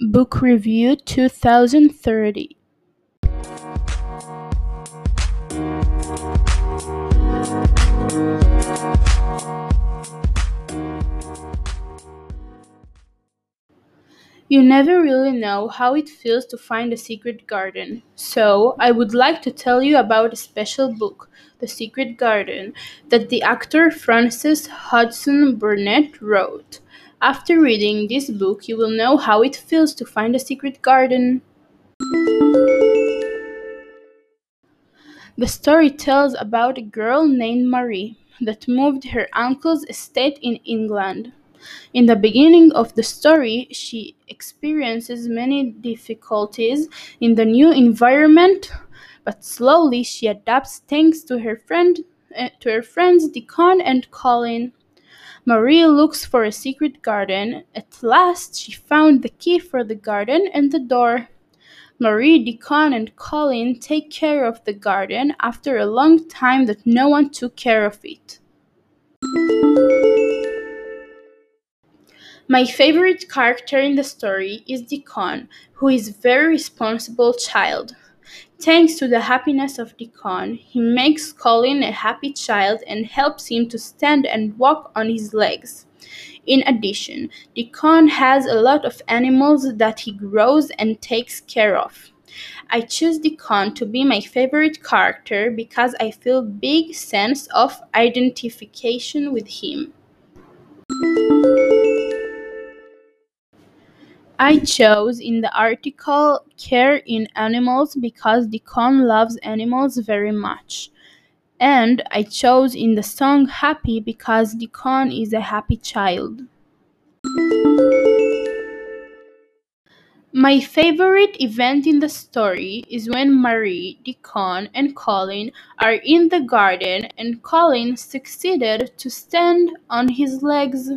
Book Review 2030. You never really know how it feels to find a secret garden. So, I would like to tell you about a special book, The Secret Garden, that the actor Frances Hodgson Burnett wrote. After reading this book, you will know how it feels to find a secret garden. The story tells about a girl named Marie that moved her uncle's estate in England. In the beginning of the story, she experiences many difficulties in the new environment, but slowly she adapts thanks to her friend uh, to her friends Deacon and Colin. Marie looks for a secret garden. At last, she found the key for the garden and the door. Marie, Deacon, and Colin take care of the garden after a long time that no one took care of it. My favorite character in the story is Deacon, who is a very responsible child. Thanks to the happiness of Deacon, he makes Colin a happy child and helps him to stand and walk on his legs. In addition, Deacon has a lot of animals that he grows and takes care of. I choose Deacon to be my favorite character because I feel big sense of identification with him. I chose in the article Care in Animals because Deacon loves animals very much. And I chose in the song Happy because Deacon is a happy child. My favorite event in the story is when Marie, Deacon, and Colin are in the garden and Colin succeeded to stand on his legs.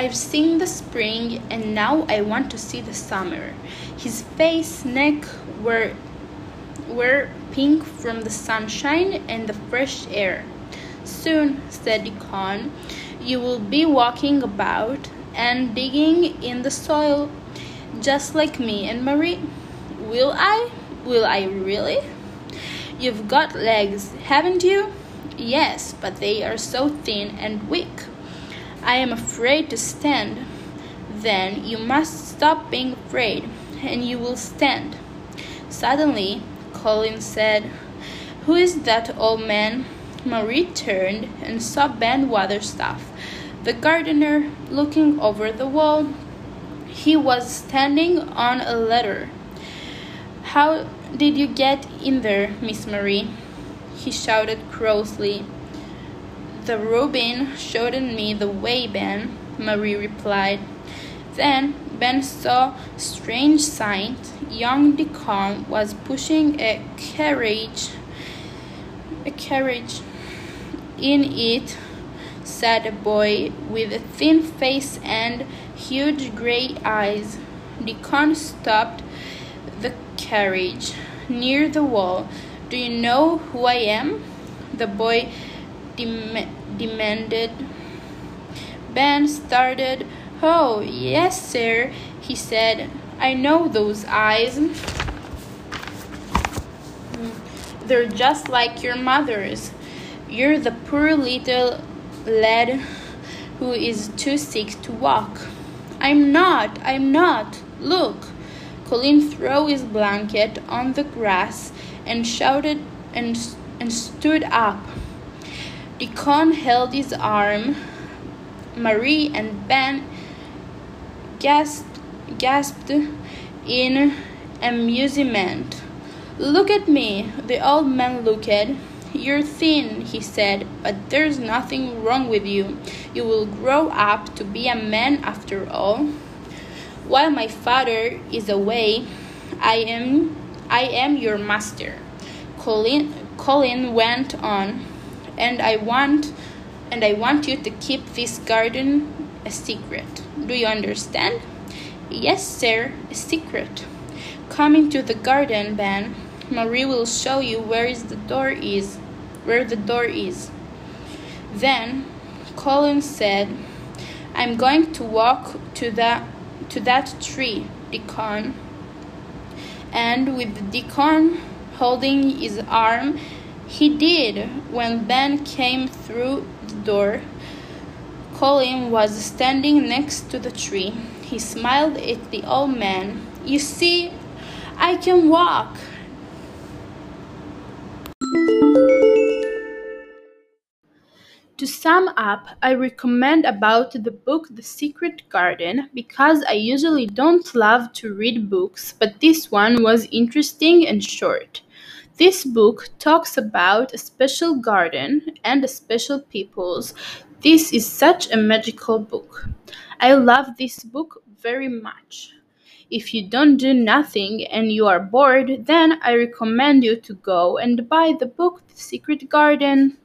I've seen the spring and now I want to see the summer. His face, neck were were pink from the sunshine and the fresh air. Soon, said Deacon, you will be walking about and digging in the soil just like me and Marie. Will I? Will I really? You've got legs, haven't you? Yes, but they are so thin and weak. I am afraid to stand. Then you must stop being afraid, and you will stand. Suddenly, Colin said, Who is that old man? Marie turned and saw Ben Waterstaff, the gardener, looking over the wall. He was standing on a ladder. How did you get in there, Miss Marie? He shouted crossly. The Robin showed me the way, Ben, Marie replied. Then Ben saw strange sight. Young Deacon was pushing a carriage. A carriage. In it sat a boy with a thin face and huge gray eyes. Deacon stopped the carriage near the wall. Do you know who I am? The boy dem- demanded. Ben started. Oh, yes, sir, he said. I know those eyes. Hmm, they're just like your mother's. You're the poor little lad who is too sick to walk. I'm not, I'm not. Look. Colin threw his blanket on the grass and shouted and, and stood up. Deacon held his arm. Marie and Ben gasped, gasped in amusement. Look at me, the old man looked. You're thin, he said, but there's nothing wrong with you. You will grow up to be a man after all. While my father is away, I am I am your master. Colin Colin went on, and I want and I want you to keep this garden a secret. Do you understand? Yes, sir, a secret. Come into the garden, Ben. Marie will show you where is the door is, where the door is. Then Colin said, I'm going to walk to that to that tree, Deacon. And with the deacon holding his arm, he did. When Ben came through the door, Colin was standing next to the tree. He smiled at the old man. You see, I can walk. To sum up, I recommend about the book The Secret Garden because I usually don't love to read books, but this one was interesting and short. This book talks about a special garden and a special peoples. This is such a magical book. I love this book very much. If you don't do nothing and you are bored, then I recommend you to go and buy the book The Secret Garden.